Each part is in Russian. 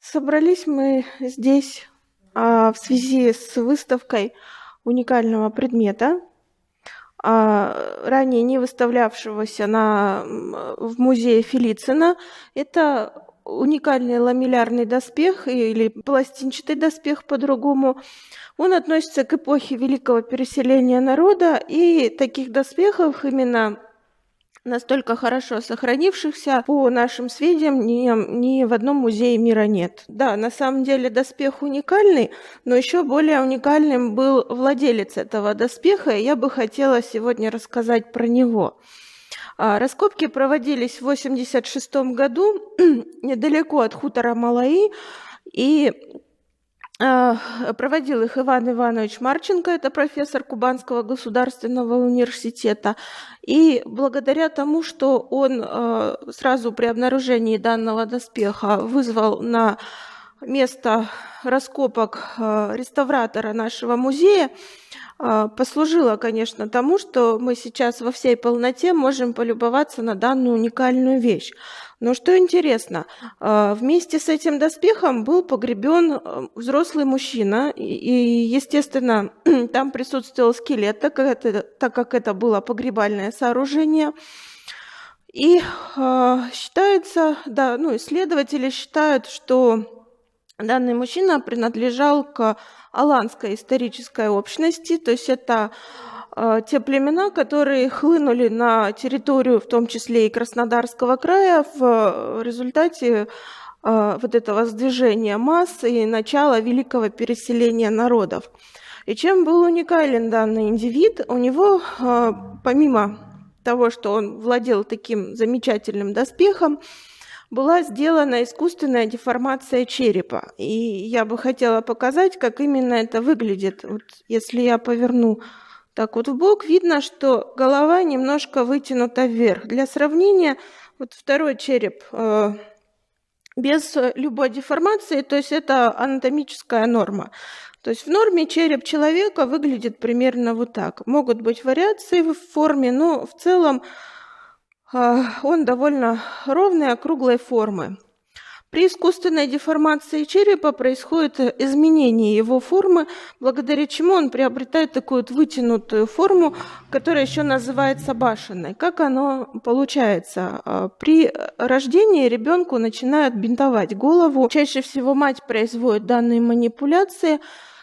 Собрались мы здесь а, в связи с выставкой уникального предмета, а, ранее не выставлявшегося на, в музее Филицина. Это уникальный ламеллярный доспех или пластинчатый доспех по-другому. Он относится к эпохе великого переселения народа, и таких доспехов именно настолько хорошо сохранившихся, по нашим сведениям, ни, ни в одном музее мира нет. Да, на самом деле доспех уникальный, но еще более уникальным был владелец этого доспеха, и я бы хотела сегодня рассказать про него. А, раскопки проводились в 1986 году недалеко от хутора Малаи, и проводил их Иван Иванович Марченко, это профессор Кубанского государственного университета. И благодаря тому, что он а, сразу при обнаружении данного доспеха вызвал на место раскопок а, реставратора нашего музея, послужило, конечно, тому, что мы сейчас во всей полноте можем полюбоваться на данную уникальную вещь. Но что интересно, а, вместе с этим доспехом был погребен э, взрослый мужчина, и, естественно, там присутствовал скелет, так как это, так как это было погребальное сооружение. И э, считается, да, ну, исследователи считают, что данный мужчина принадлежал к аланской исторической общности, то есть это а, те племена, которые хлынули на территорию, в том числе и Краснодарского края, в результате а, вот этого сдвижения масс и начала великого переселения народов. И чем был уникален данный индивид? У него, а, помимо того, что он владел таким замечательным доспехом, была сделана искусственная деформация черепа. И я бы хотела показать, как именно это выглядит. Вот если я поверну так вот в бок видно, что голова немножко вытянута вверх. Для сравнения, вот второй череп э, без любой деформации, то есть это анатомическая норма. То есть в норме череп человека выглядит примерно вот так. Могут быть вариации в форме, но в целом он довольно ровной, округлой формы. При искусственной деформации черепа происходит изменение его формы, благодаря чему он приобретает такую вот вытянутую форму, которая еще называется башенной. Как оно получается? А, при рождении ребенку начинают бинтовать голову. Чаще всего мать производит данные манипуляции,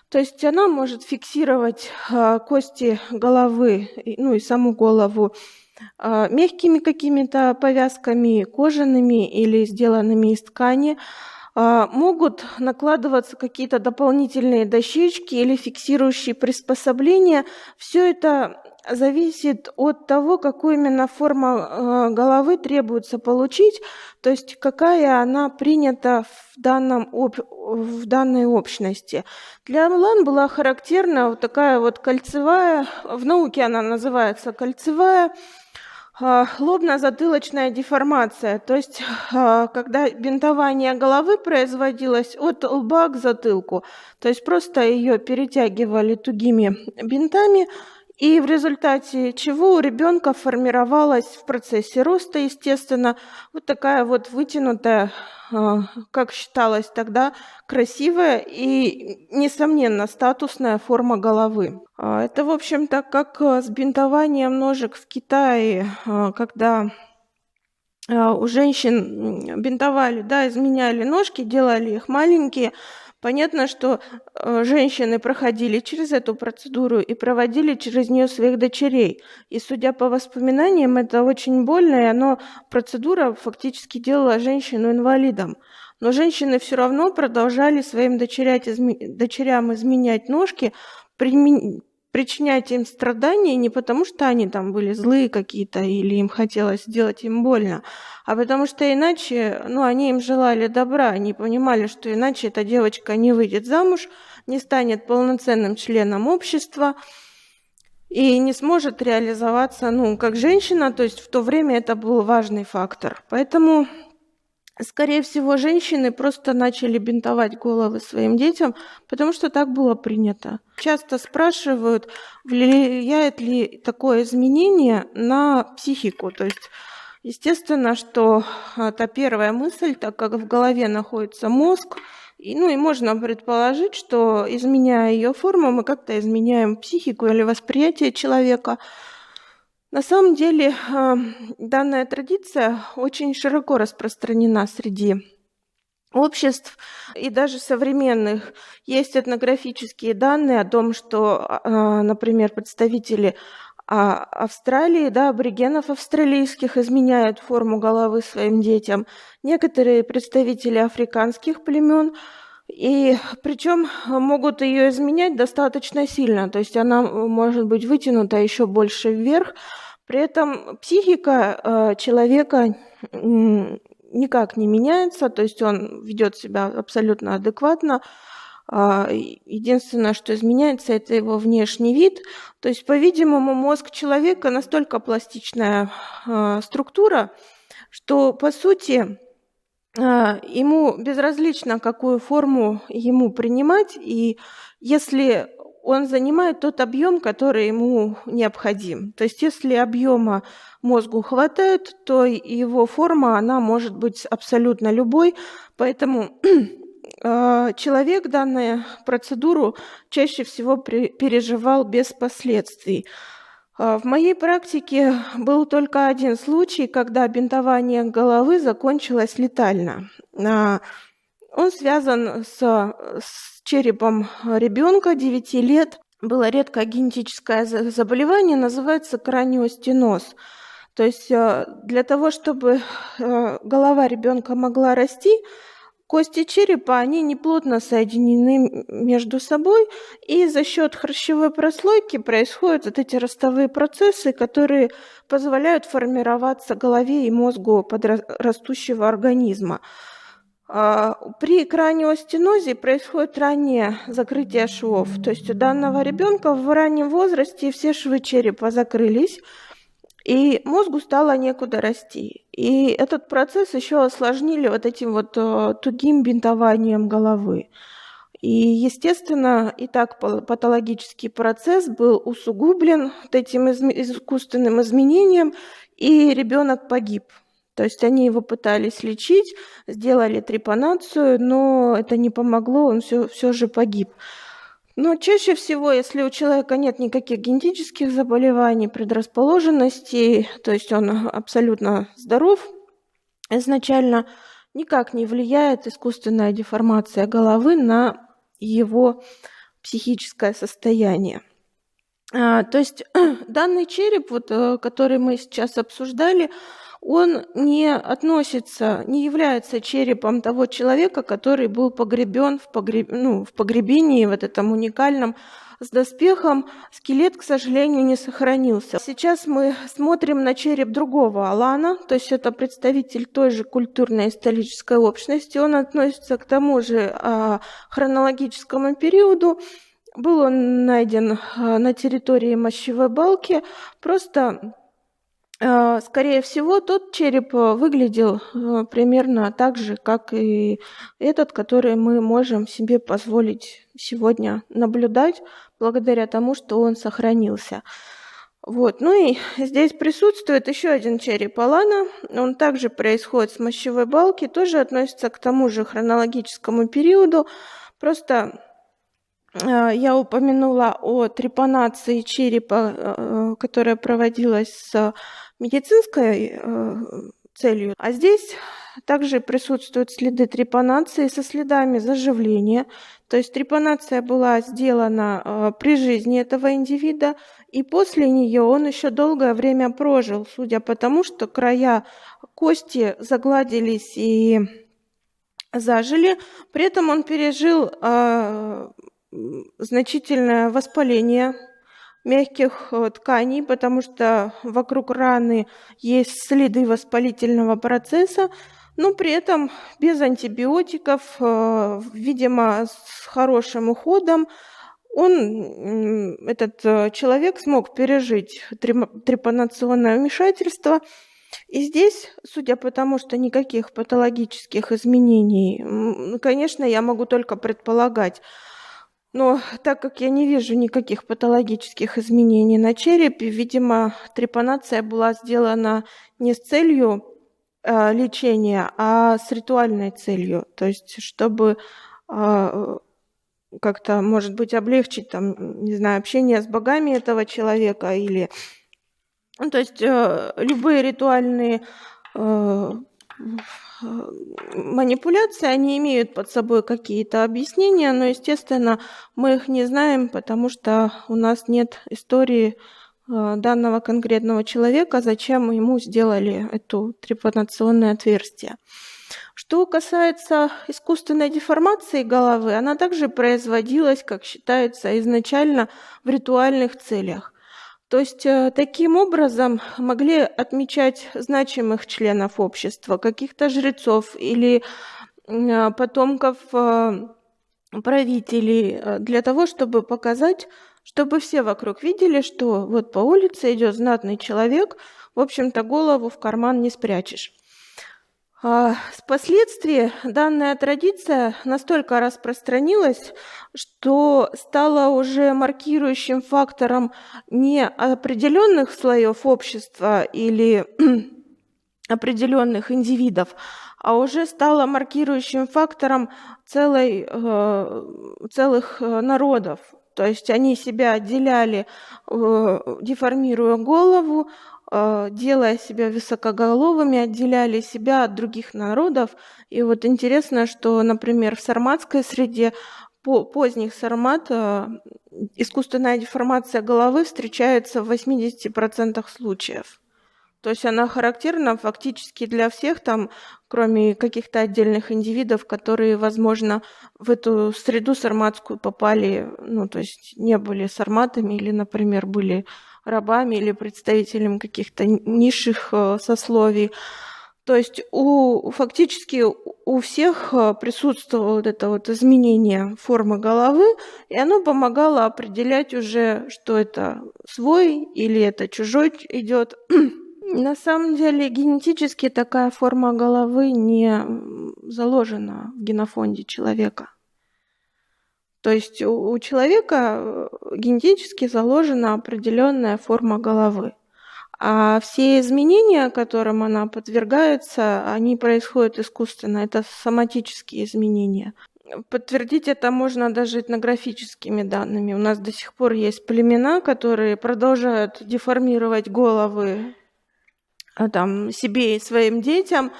то есть она может фиксировать а, кости головы, ну и саму голову а, мягкими какими-то повязками, кожаными или сделанными из ткани, а, могут накладываться какие-то дополнительные дощечки или фиксирующие приспособления. Все это зависит от того, какую именно форму а, головы требуется получить, то есть какая она принята в, данном, в данной общности. Для Млан была характерна вот такая вот кольцевая, в науке она называется кольцевая, а, лобно-затылочная деформация, то есть а, когда бинтование головы производилось от лба к затылку, то есть просто ее перетягивали тугими бинтами, и в результате чего у ребенка формировалась в процессе роста, естественно, вот такая вот вытянутая, а, как считалось тогда, красивая и, несомненно, статусная форма головы. А, это, в общем-то, как с бинтованием ножек в Китае, а, когда у женщин бинтовали, да, изменяли ножки, делали их маленькие, Понятно, что э, женщины проходили через эту процедуру и проводили через нее своих дочерей. И судя по воспоминаниям, это очень больно, и оно, процедура фактически делала женщину инвалидом. Но женщины все равно продолжали своим дочерям изменять ножки, причинять им страдания не потому, что они там были злые какие-то или им хотелось сделать им больно, а потому что иначе, ну, они им желали добра, они понимали, что иначе эта девочка не выйдет замуж, не станет полноценным членом общества и не сможет реализоваться, ну, как женщина, то есть в то время это был важный фактор. Поэтому Скорее всего, женщины просто начали бинтовать головы своим детям, потому что так было принято. Часто спрашивают, влияет ли такое изменение на психику. То есть Естественно, что это первая мысль, так как в голове находится мозг, и, ну и можно предположить, что изменяя ее форму, мы как-то изменяем психику или восприятие человека. На самом деле данная традиция очень широко распространена среди обществ и даже современных. Есть этнографические данные о том, что, например, представители а Австралии, да, аборигенов австралийских изменяют форму головы своим детям. Некоторые представители африканских племен, и причем могут ее изменять достаточно сильно, то есть она может быть вытянута еще больше вверх. При этом психика э, человека никак не меняется, то есть он ведет себя абсолютно адекватно, а, единственное, что изменяется, это его внешний вид. То есть, по-видимому, мозг человека настолько пластичная а, структура, что, по сути, ему безразлично, какую форму ему принимать, и если он занимает тот объем, который ему необходим. То есть если объема мозгу хватает, то его форма, она может быть абсолютно любой. Поэтому А, человек данную процедуру чаще всего переживал без последствий. А, в моей практике был только один случай, когда бинтование головы закончилось летально. А, он связан с, с черепом ребенка 9 лет. Было редкое генетическое заболевание, называется краниостеноз. То есть для того, чтобы голова ребенка могла расти, Кости черепа, они неплотно соединены между собой, и за счет хрящевой прослойки происходят вот эти ростовые процессы, которые позволяют формироваться голове и мозгу подрастущего организма. А, при краниостенозе происходит раннее закрытие швов, то есть у данного ребенка в раннем возрасте все швы черепа закрылись, и мозгу стало некуда расти. И этот процесс еще осложнили вот этим вот э, тугим бинтованием головы. И, естественно, и так патологический процесс был усугублен вот этим искусственным изменением, и ребенок погиб. То есть они его пытались лечить, сделали трепанацию, но это не помогло, он все, все же погиб. Но чаще всего, если у человека нет никаких генетических заболеваний, предрасположенностей, то есть он абсолютно здоров изначально, никак не влияет искусственная деформация головы на его психическое состояние. А, то есть данный череп, вот, э, который мы сейчас обсуждали, он не относится, не является черепом того человека, который был погребен в, погреб, ну, в погребении, вот этом уникальном, с доспехом. Скелет, к сожалению, не сохранился. Сейчас мы смотрим на череп другого Алана, то есть это представитель той же культурной исторической общности. Он относится к тому же а, хронологическому периоду. Был он найден а, на территории мощевой балки, просто скорее всего, тот череп э, выглядел э, примерно так же, как и этот, который мы можем себе позволить сегодня наблюдать, благодаря тому, что он сохранился. Вот. Ну и здесь присутствует еще один череп Алана. Он также происходит с мощевой балки, тоже относится к тому же хронологическому периоду. Просто э, я упомянула о трепанации черепа, которая проводилась с медицинской э, целью. А здесь также присутствуют следы трепанации со следами заживления. То есть трепанация была сделана э, при жизни этого индивида, и после нее он еще долгое время прожил, судя по тому, что края кости загладились и зажили. При этом он пережил э, значительное воспаление мягких э, тканей, потому что вокруг раны есть следы воспалительного процесса, но при этом без антибиотиков, э, видимо, с хорошим уходом, он, этот э, человек смог пережить трепанационное вмешательство. И здесь, судя по тому, что никаких патологических изменений, конечно, я могу только предполагать, Но так как я не вижу никаких патологических изменений на черепе, видимо, трепанация была сделана не с целью э, лечения, а с ритуальной целью. То есть, чтобы э, как-то, может быть, облегчить, там, не знаю, общение с богами этого человека или... Ну, то есть э, любые ритуальные э, манипуляции, они имеют под собой какие-то объяснения, но, естественно, мы их не знаем, потому что у нас нет истории э, данного конкретного человека, зачем ему сделали это трепанационное отверстие. Что касается искусственной деформации головы, она также производилась, как считается, изначально в ритуальных целях. То есть э, таким образом могли отмечать значимых членов общества, каких-то жрецов или э, потомков э, правителей, для того, чтобы показать, чтобы все вокруг видели, что вот по улице идет знатный человек, в общем-то голову в карман не спрячешь. А, впоследствии данная традиция настолько распространилась, что стала уже маркирующим фактором не определенных слоев общества или определенных индивидов, а уже стала маркирующим фактором целой, э, целых э, народов. То есть они себя отделяли, э, деформируя голову, делая себя высокоголовыми, отделяли себя от других народов. И вот интересно, что, например, в сарматской среде по поздних сармат э, искусственная деформация головы встречается в 80% случаев. То есть она характерна фактически для всех, там, кроме каких-то отдельных индивидов, которые, возможно, в эту среду сарматскую попали, ну, то есть не были сарматами или, например, были рабами или представителем каких-то низших э, сословий. То есть у, фактически у всех э, присутствовало вот это вот изменение формы головы, и оно помогало определять уже, что это свой или это чужой идет. На самом деле генетически такая форма головы не заложена в генофонде человека. То есть у человека э, генетически заложена определенная форма головы. А все изменения, которым она подвергается, они происходят искусственно. Это соматические изменения. Подтвердить это можно даже этнографическими данными. У нас до сих пор есть племена, которые продолжают деформировать головы а, там, себе и своим детям,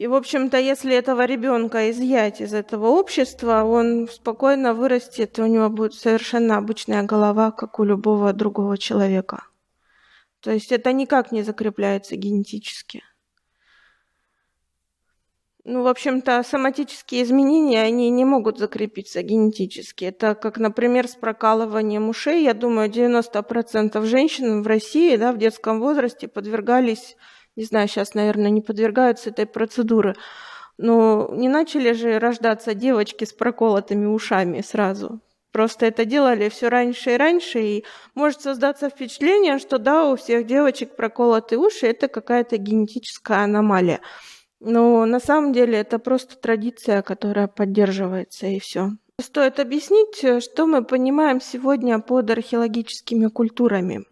и, в общем-то, если этого ребенка изъять из этого общества, он спокойно вырастет, и у него будет совершенно обычная голова, как у любого другого человека. То есть это никак не закрепляется генетически. Ну, в общем-то, соматические изменения, они не могут закрепиться генетически. Это как, например, с прокалыванием ушей. Я думаю, 90% женщин в России да, в детском возрасте подвергались не знаю, сейчас, наверное, не подвергаются этой процедуре, но не начали же рождаться девочки с проколотыми ушами сразу. Просто это делали все раньше и раньше, и может создаться впечатление, что да, у всех девочек проколоты уши, это какая-то генетическая аномалия. Но на самом деле это просто традиция, которая поддерживается, и все. Стоит объяснить, что мы понимаем сегодня под археологическими культурами.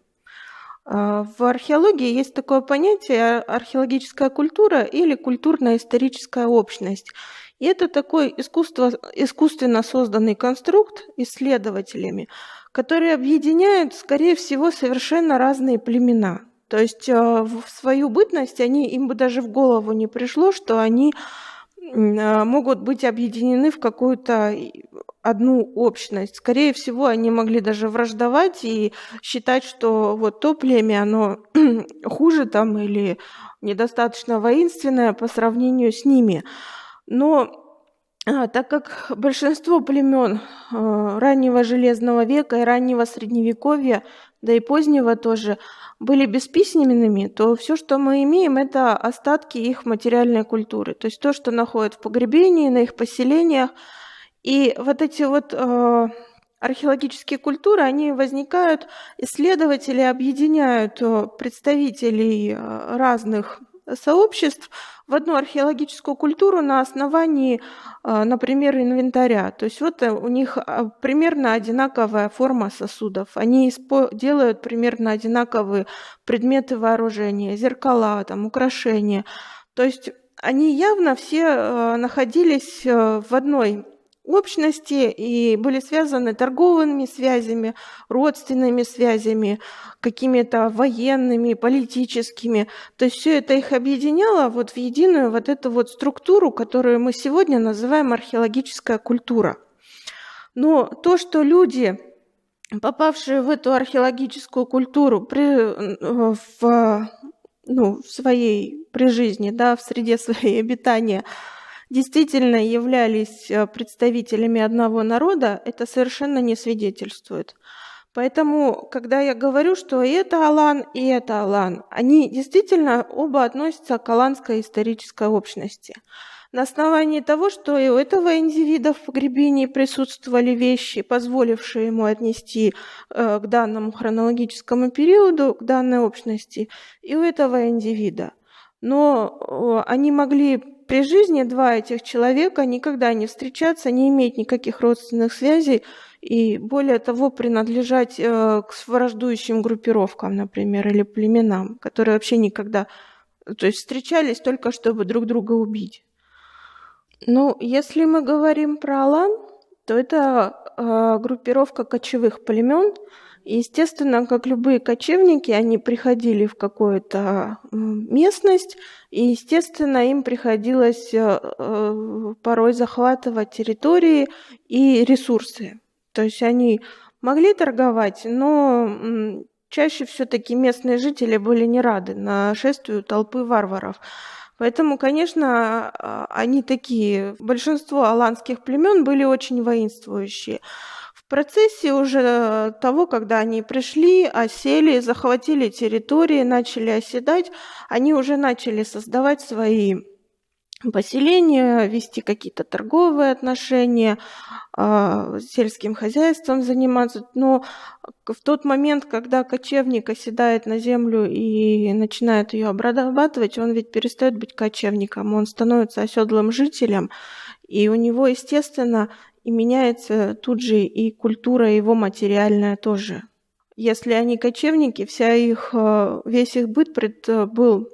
А, в археологии есть такое понятие археологическая культура или культурно-историческая общность. И это такой искусство, искусственно созданный конструкт исследователями, который объединяет, скорее всего, совершенно разные племена. То есть а, в свою бытность они, им бы даже в голову не пришло, что они могут быть объединены в какую-то одну общность. Скорее всего, они могли даже враждовать и считать, что вот то племя, оно хуже там или недостаточно воинственное по сравнению с ними. Но а, так как большинство племен а, раннего Железного века и раннего Средневековья, да и позднего тоже, были бесписьменными, то все, что мы имеем, это остатки их материальной культуры. То есть то, что находят в погребении, на их поселениях – и вот эти вот э, археологические культуры, они возникают, исследователи объединяют э, представителей э, разных сообществ в одну археологическую культуру на основании, а, например, инвентаря. То есть вот э, у них а, примерно одинаковая форма сосудов. Они делают примерно одинаковые предметы вооружения, зеркала, там, украшения. То есть они явно все э, находились э, в одной общности и были связаны торговыми связями, родственными связями, какими-то военными, политическими. То есть все это их объединяло вот в единую вот эту вот структуру, которую мы сегодня называем археологическая культура. Но то, что люди, попавшие в эту археологическую культуру при, в, ну, в своей при жизни, да, в среде своей обитания, действительно являлись э, представителями одного народа, это совершенно не свидетельствует. Поэтому, когда я говорю, что и это Алан, и это Алан, они действительно оба относятся к аланской исторической общности. На основании того, что и у этого индивида в погребении присутствовали вещи, позволившие ему отнести э, к данному хронологическому периоду, к данной общности, и у этого индивида. Но э, они могли при жизни два этих человека никогда не встречаться, не иметь никаких родственных связей и, более того, принадлежать э, к враждующим группировкам, например, или племенам, которые вообще никогда, то есть встречались только чтобы друг друга убить. Ну, если мы говорим про Алан, то это э, группировка кочевых племен, естественно, как любые кочевники, они приходили в какую-то местность, и, естественно, им приходилось э, э, порой захватывать территории и ресурсы. То есть они могли торговать, но чаще все-таки местные жители были не рады нашествию толпы варваров. Поэтому, конечно, а, они такие, большинство аланских племен были очень воинствующие процессе уже того, когда они пришли, осели, захватили территории, начали оседать, они уже начали создавать свои поселения, вести какие-то торговые отношения, а, сельским хозяйством заниматься. Но в тот момент, когда кочевник оседает на землю и начинает ее обрабатывать, он ведь перестает быть кочевником, он становится оседлым жителем, и у него, естественно, и меняется тут же и культура его материальная тоже. Если они кочевники, вся их, э, весь их быт пред, э, был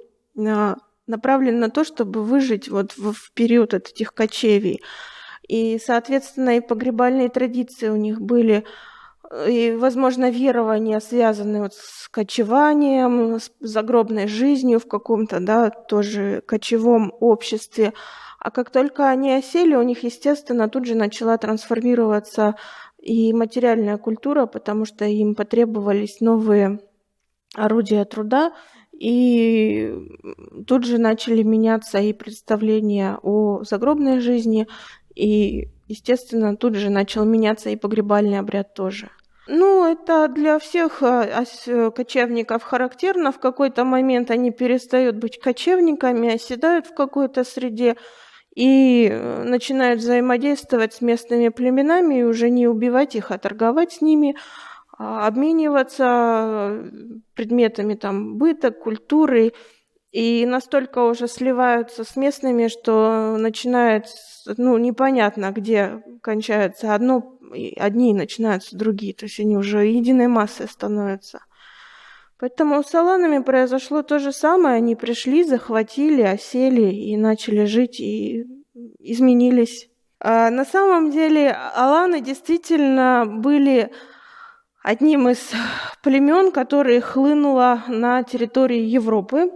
направлен на то, чтобы выжить вот в, период от этих кочевий. И, соответственно, и погребальные традиции у них были, э, и, возможно, верования, связанные вот с кочеванием, с загробной жизнью в каком-то, да, тоже кочевом обществе. А как только они осели, у них, естественно, тут же начала трансформироваться и материальная культура, потому что им потребовались новые орудия труда, и тут же начали меняться и представления о загробной жизни, и, естественно, тут же начал меняться и погребальный обряд тоже. Ну, это для всех а, кочевников характерно. В какой-то момент они перестают быть кочевниками, оседают в какой-то среде, и э, начинают взаимодействовать с местными племенами и уже не убивать их, а торговать с ними, а обмениваться э, предметами там, быта, культуры, и настолько уже сливаются с местными, что начинает, ну, непонятно, где кончается одно, одни начинаются другие, то есть они уже единой массой становятся. Поэтому с Аланами произошло то же самое. Они пришли, захватили, осели и начали жить, и изменились. А на самом деле Аланы действительно были одним из племен, которые хлынуло на территории Европы.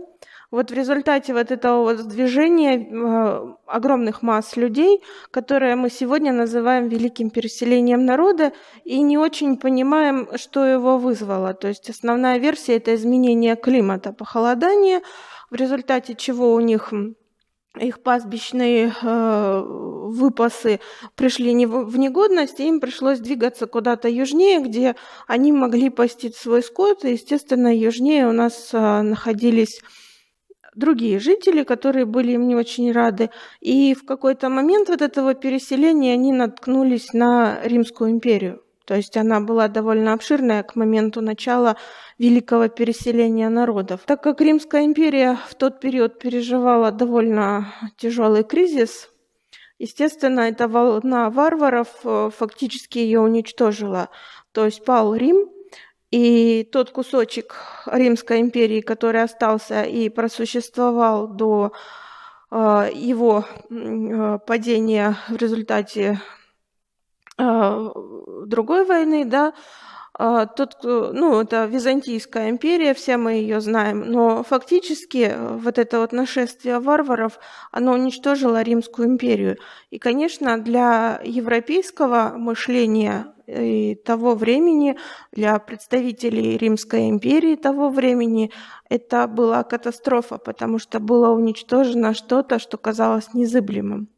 Вот в результате вот этого вот движения э, огромных масс людей, которое мы сегодня называем великим переселением народа, и не очень понимаем, что его вызвало. То есть основная версия – это изменение климата, похолодание, в результате чего у них их пастбищные э, выпасы пришли не в, в негодность, и им пришлось двигаться куда-то южнее, где они могли пастить свой скот. И, естественно, южнее у нас э, находились другие жители, которые были им не очень рады. И в какой-то момент вот этого переселения они наткнулись на Римскую империю. То есть она была довольно обширная к моменту начала великого переселения народов. Так как Римская империя в тот период переживала довольно тяжелый кризис, естественно, эта волна варваров э, фактически ее уничтожила. То есть пал Рим, и тот кусочек Римской империи, который остался и просуществовал до э, его э, падения в результате э, другой войны, да, тот, ну, это Византийская империя, все мы ее знаем, но фактически вот это вот нашествие варваров, оно уничтожило Римскую империю. И, конечно, для европейского мышления и того времени, для представителей Римской империи того времени, это была катастрофа, потому что было уничтожено что-то, что казалось незыблемым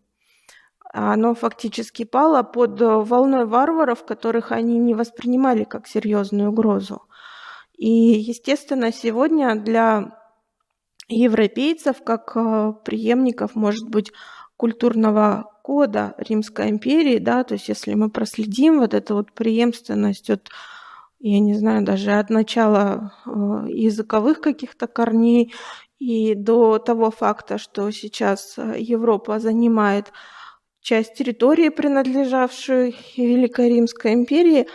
оно фактически пало под э, волной варваров, которых они не воспринимали как серьезную угрозу. И, естественно, сегодня для европейцев, как э, преемников, может быть, культурного кода Римской империи, да, то есть если мы проследим вот эту вот преемственность от, я не знаю, даже от начала э, языковых каких-то корней и до того факта, что сейчас Европа занимает часть территории, принадлежавшей Великой Римской империи.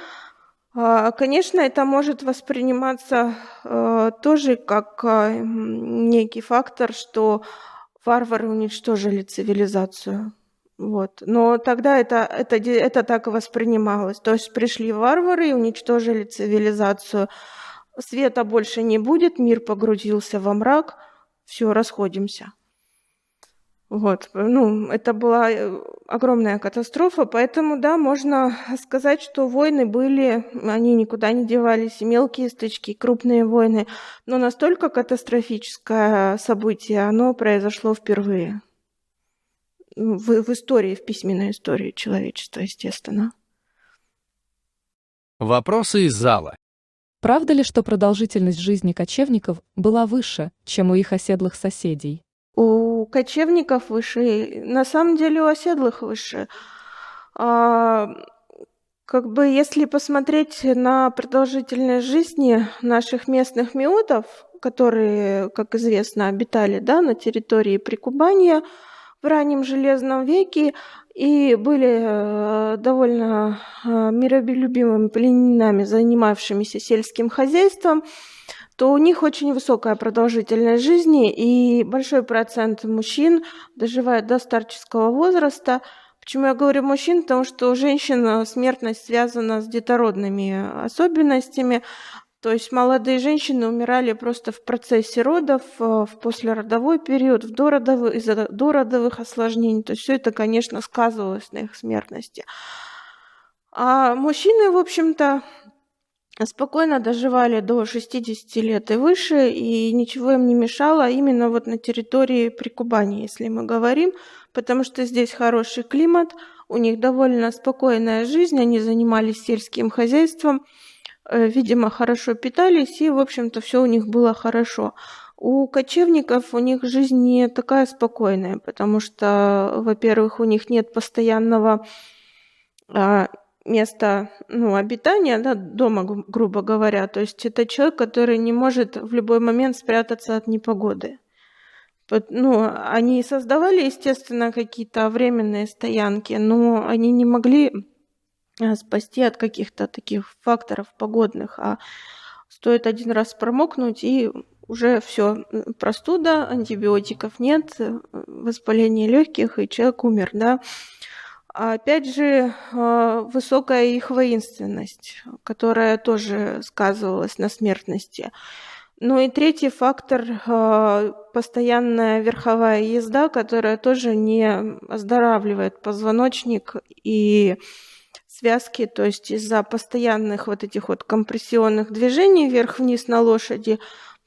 А, конечно, это может восприниматься а, тоже как а, некий фактор, что варвары уничтожили цивилизацию. Вот. Но тогда это, это, это так и воспринималось. То есть пришли варвары и уничтожили цивилизацию. Света больше не будет, мир погрузился во мрак, все, расходимся. Вот, ну, это была э, огромная катастрофа, поэтому, да, можно сказать, что войны были, они никуда не девались, и мелкие стычки, и крупные войны, но настолько катастрофическое событие, оно произошло впервые в, в истории, в письменной истории человечества, естественно. Вопросы из зала. Правда ли, что продолжительность жизни кочевников была выше, чем у их оседлых соседей? У кочевников выше, на самом деле у оседлых выше. А, как бы если посмотреть на продолжительность жизни наших местных миотов, которые, как известно, обитали да, на территории Прикубания в раннем Железном веке и были э, довольно э, миролюбимыми племенами, занимавшимися сельским хозяйством, то у них очень высокая продолжительность жизни, и большой процент мужчин доживает до старческого возраста. Почему я говорю мужчин? Потому что у женщин смертность связана с детородными особенностями. То есть молодые женщины умирали просто в процессе родов, э, в послеродовой период, в дородовый, из-за дородовых осложнений. То есть все это, конечно, сказывалось на их смертности. А мужчины, в общем-то, спокойно доживали до 60 лет и выше, и ничего им не мешало именно вот на территории Прикубани, если мы говорим, потому что здесь хороший климат, у них довольно спокойная жизнь, они занимались сельским хозяйством, э, видимо, хорошо питались, и, в общем-то, все у них было хорошо. У кочевников у них жизнь не такая спокойная, потому что, во-первых, у них нет постоянного а, место ну, обитания, да, дома, грубо говоря. То есть это человек, который не может в любой момент спрятаться от непогоды. Ну, они создавали, естественно, какие-то временные стоянки, но они не могли а, спасти от каких-то таких факторов погодных, а стоит один раз промокнуть и уже все, простуда, антибиотиков нет, воспаление легких, и человек умер, да. А опять же, а, высокая их воинственность, которая тоже сказывалась на смертности. Ну и третий фактор а, – постоянная верховая езда, которая тоже не оздоравливает позвоночник и связки, то есть из-за постоянных вот этих вот компрессионных движений вверх-вниз на лошади,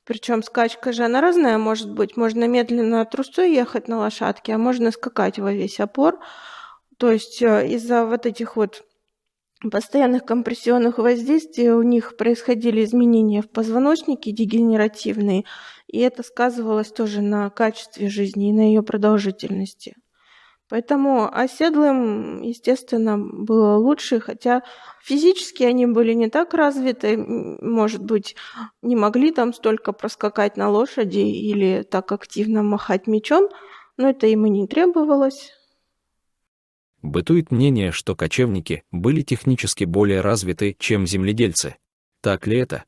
причем скачка же она разная может быть. Можно медленно трусой ехать на лошадке, а можно скакать во весь опор – то есть э, из-за вот этих вот постоянных компрессионных воздействий у них происходили изменения в позвоночнике дегенеративные, и это сказывалось тоже на качестве жизни и на ее продолжительности. Поэтому оседлым, естественно, было лучше, хотя физически они были не так развиты, может быть, не могли там столько проскакать на лошади или так активно махать мечом, но это им и не требовалось. Бытует мнение, что кочевники были технически более развиты, чем земледельцы. Так ли это?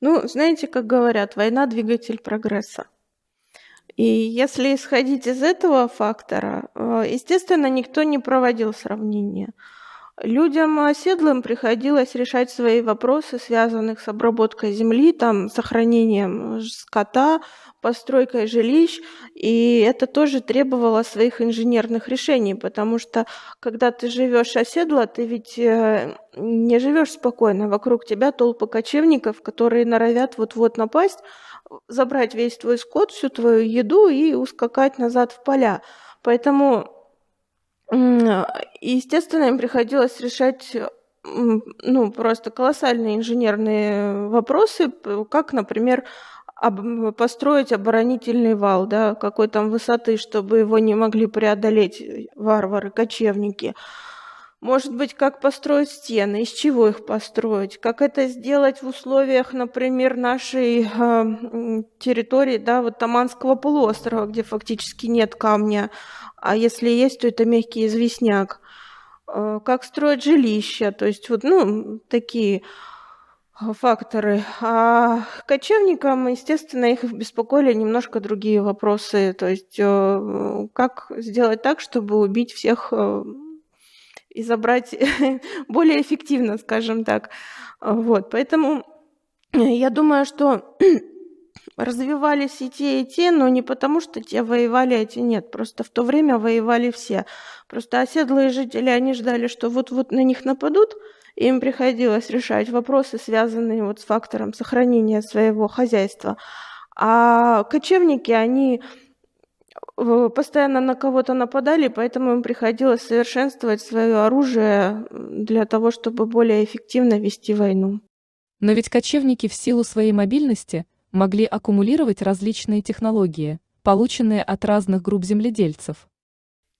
Ну, знаете, как говорят, война – двигатель прогресса. И если исходить из этого фактора, э, естественно, никто не проводил сравнения. Людям оседлым приходилось решать свои вопросы, связанных с обработкой земли, там, сохранением скота, постройкой жилищ, и это тоже требовало своих инженерных решений, потому что когда ты живешь оседло, ты ведь э, не живешь спокойно, вокруг тебя толпы кочевников, которые норовят вот-вот напасть, забрать весь твой скот, всю твою еду и ускакать назад в поля. Поэтому, естественно, им приходилось решать ну, просто колоссальные инженерные вопросы, как, например, об, построить оборонительный вал, да, какой там высоты, чтобы его не могли преодолеть варвары, кочевники. Может быть, как построить стены, из чего их построить, как это сделать в условиях, например, нашей э, территории, да, вот Таманского полуострова, где фактически нет камня, а если есть, то это мягкий известняк. Э, как строить жилища, то есть вот, ну, такие факторы. А кочевникам, естественно, их беспокоили немножко другие вопросы. То есть э, как сделать так, чтобы убить всех э, и забрать более эффективно, скажем так. Вот, поэтому я думаю, что развивались и те, и те, но не потому, что те воевали, а те нет. Просто в то время воевали все. Просто оседлые жители, они ждали, что вот-вот на них нападут, им приходилось решать вопросы, связанные вот с фактором сохранения своего хозяйства. А кочевники, они э, постоянно на кого-то нападали, поэтому им приходилось совершенствовать свое оружие для того, чтобы более эффективно вести войну. Но ведь кочевники в силу своей мобильности могли аккумулировать различные технологии, полученные от разных групп земледельцев.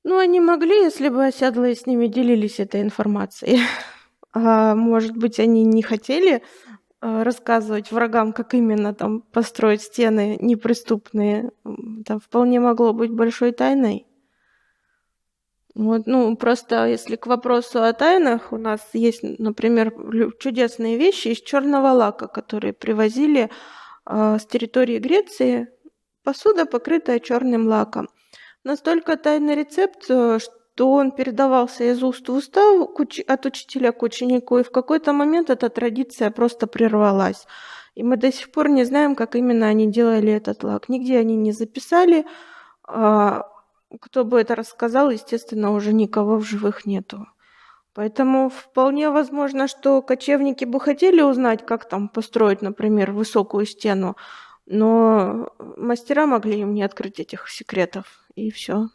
Ну, они могли, если бы оседлые с ними делились этой информацией. А, может быть, они не хотели рассказывать врагам, как именно там построить стены неприступные. Это вполне могло быть большой тайной. Вот, ну, просто если к вопросу о тайнах, у нас есть, например, чудесные вещи из черного лака, которые привозили э, с территории Греции. Посуда, покрытая черным лаком. Настолько тайный рецепт, что э, то он передавался из уст в уста от учителя к ученику, и в какой-то момент эта традиция просто прервалась. И мы до сих пор не знаем, как именно они делали этот лак. Нигде они не записали. А, кто бы это рассказал, естественно, уже никого в живых нету. Поэтому вполне возможно, что кочевники бы хотели узнать, как там построить, например, высокую стену, но мастера могли им не открыть этих секретов, и все.